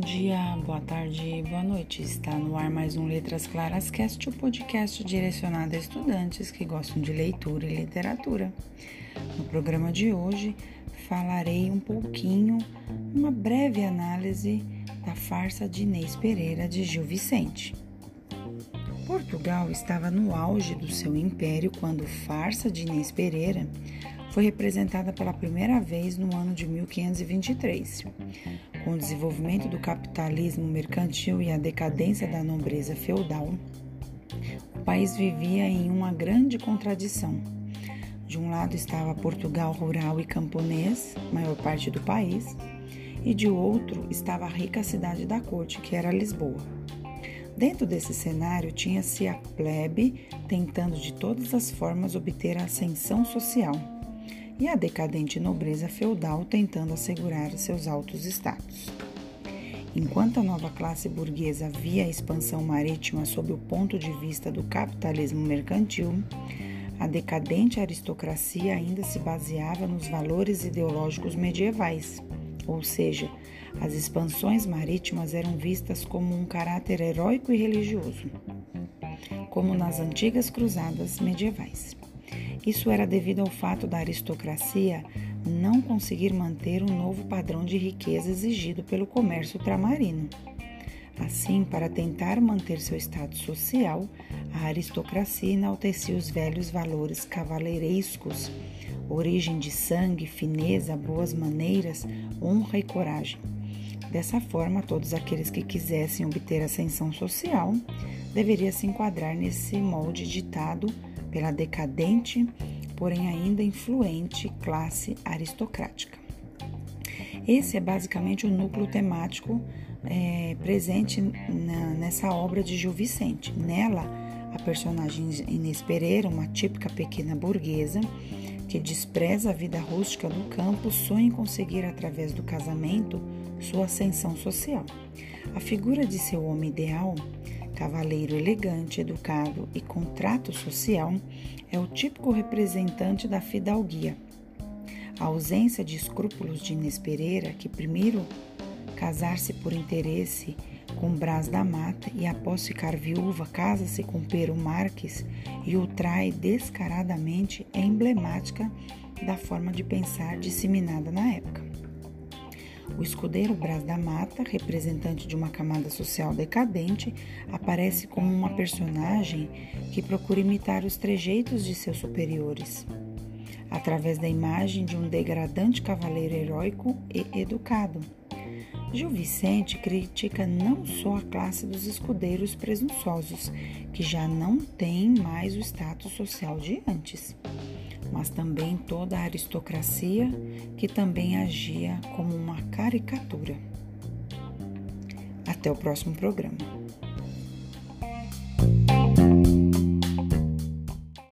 dia, boa tarde, boa noite. Está no ar mais um Letras Claras Cast, o podcast direcionado a estudantes que gostam de leitura e literatura. No programa de hoje falarei um pouquinho, uma breve análise da farsa de Inês Pereira de Gil Vicente. Portugal estava no auge do seu império quando farsa de Inês Pereira foi representada pela primeira vez no ano de 1523. Com o desenvolvimento do capitalismo mercantil e a decadência da nobreza feudal, o país vivia em uma grande contradição. De um lado estava Portugal rural e camponês, maior parte do país, e de outro estava a rica cidade da corte, que era Lisboa. Dentro desse cenário, tinha-se a plebe tentando de todas as formas obter a ascensão social e a decadente nobreza feudal tentando assegurar seus altos status. Enquanto a nova classe burguesa via a expansão marítima sob o ponto de vista do capitalismo mercantil, a decadente aristocracia ainda se baseava nos valores ideológicos medievais, ou seja, as expansões marítimas eram vistas como um caráter heróico e religioso, como nas antigas cruzadas medievais. Isso era devido ao fato da aristocracia não conseguir manter o um novo padrão de riqueza exigido pelo comércio ultramarino. Assim, para tentar manter seu status social, a aristocracia enaltecia os velhos valores cavaleirescos, origem de sangue, fineza, boas maneiras, honra e coragem. Dessa forma, todos aqueles que quisessem obter ascensão social deveriam se enquadrar nesse molde ditado pela decadente, porém ainda influente classe aristocrática. Esse é basicamente o núcleo temático é, presente na, nessa obra de Gil Vicente. Nela, a personagem Inês Pereira, uma típica pequena burguesa que despreza a vida rústica do campo, sonha em conseguir, através do casamento, sua ascensão social. A figura de seu homem ideal Cavaleiro elegante, educado e com trato social, é o típico representante da fidalguia. A ausência de escrúpulos de Inês Pereira, que primeiro casar-se por interesse com Brás da Mata e após ficar viúva casa-se com Pero Marques e o trai descaradamente, é emblemática da forma de pensar disseminada na época. O escudeiro Brás da Mata, representante de uma camada social decadente, aparece como uma personagem que procura imitar os trejeitos de seus superiores, através da imagem de um degradante cavaleiro heróico e educado. Gil Vicente critica não só a classe dos escudeiros presunçosos, que já não têm mais o status social de antes mas também toda a aristocracia que também agia como uma caricatura. Até o próximo programa.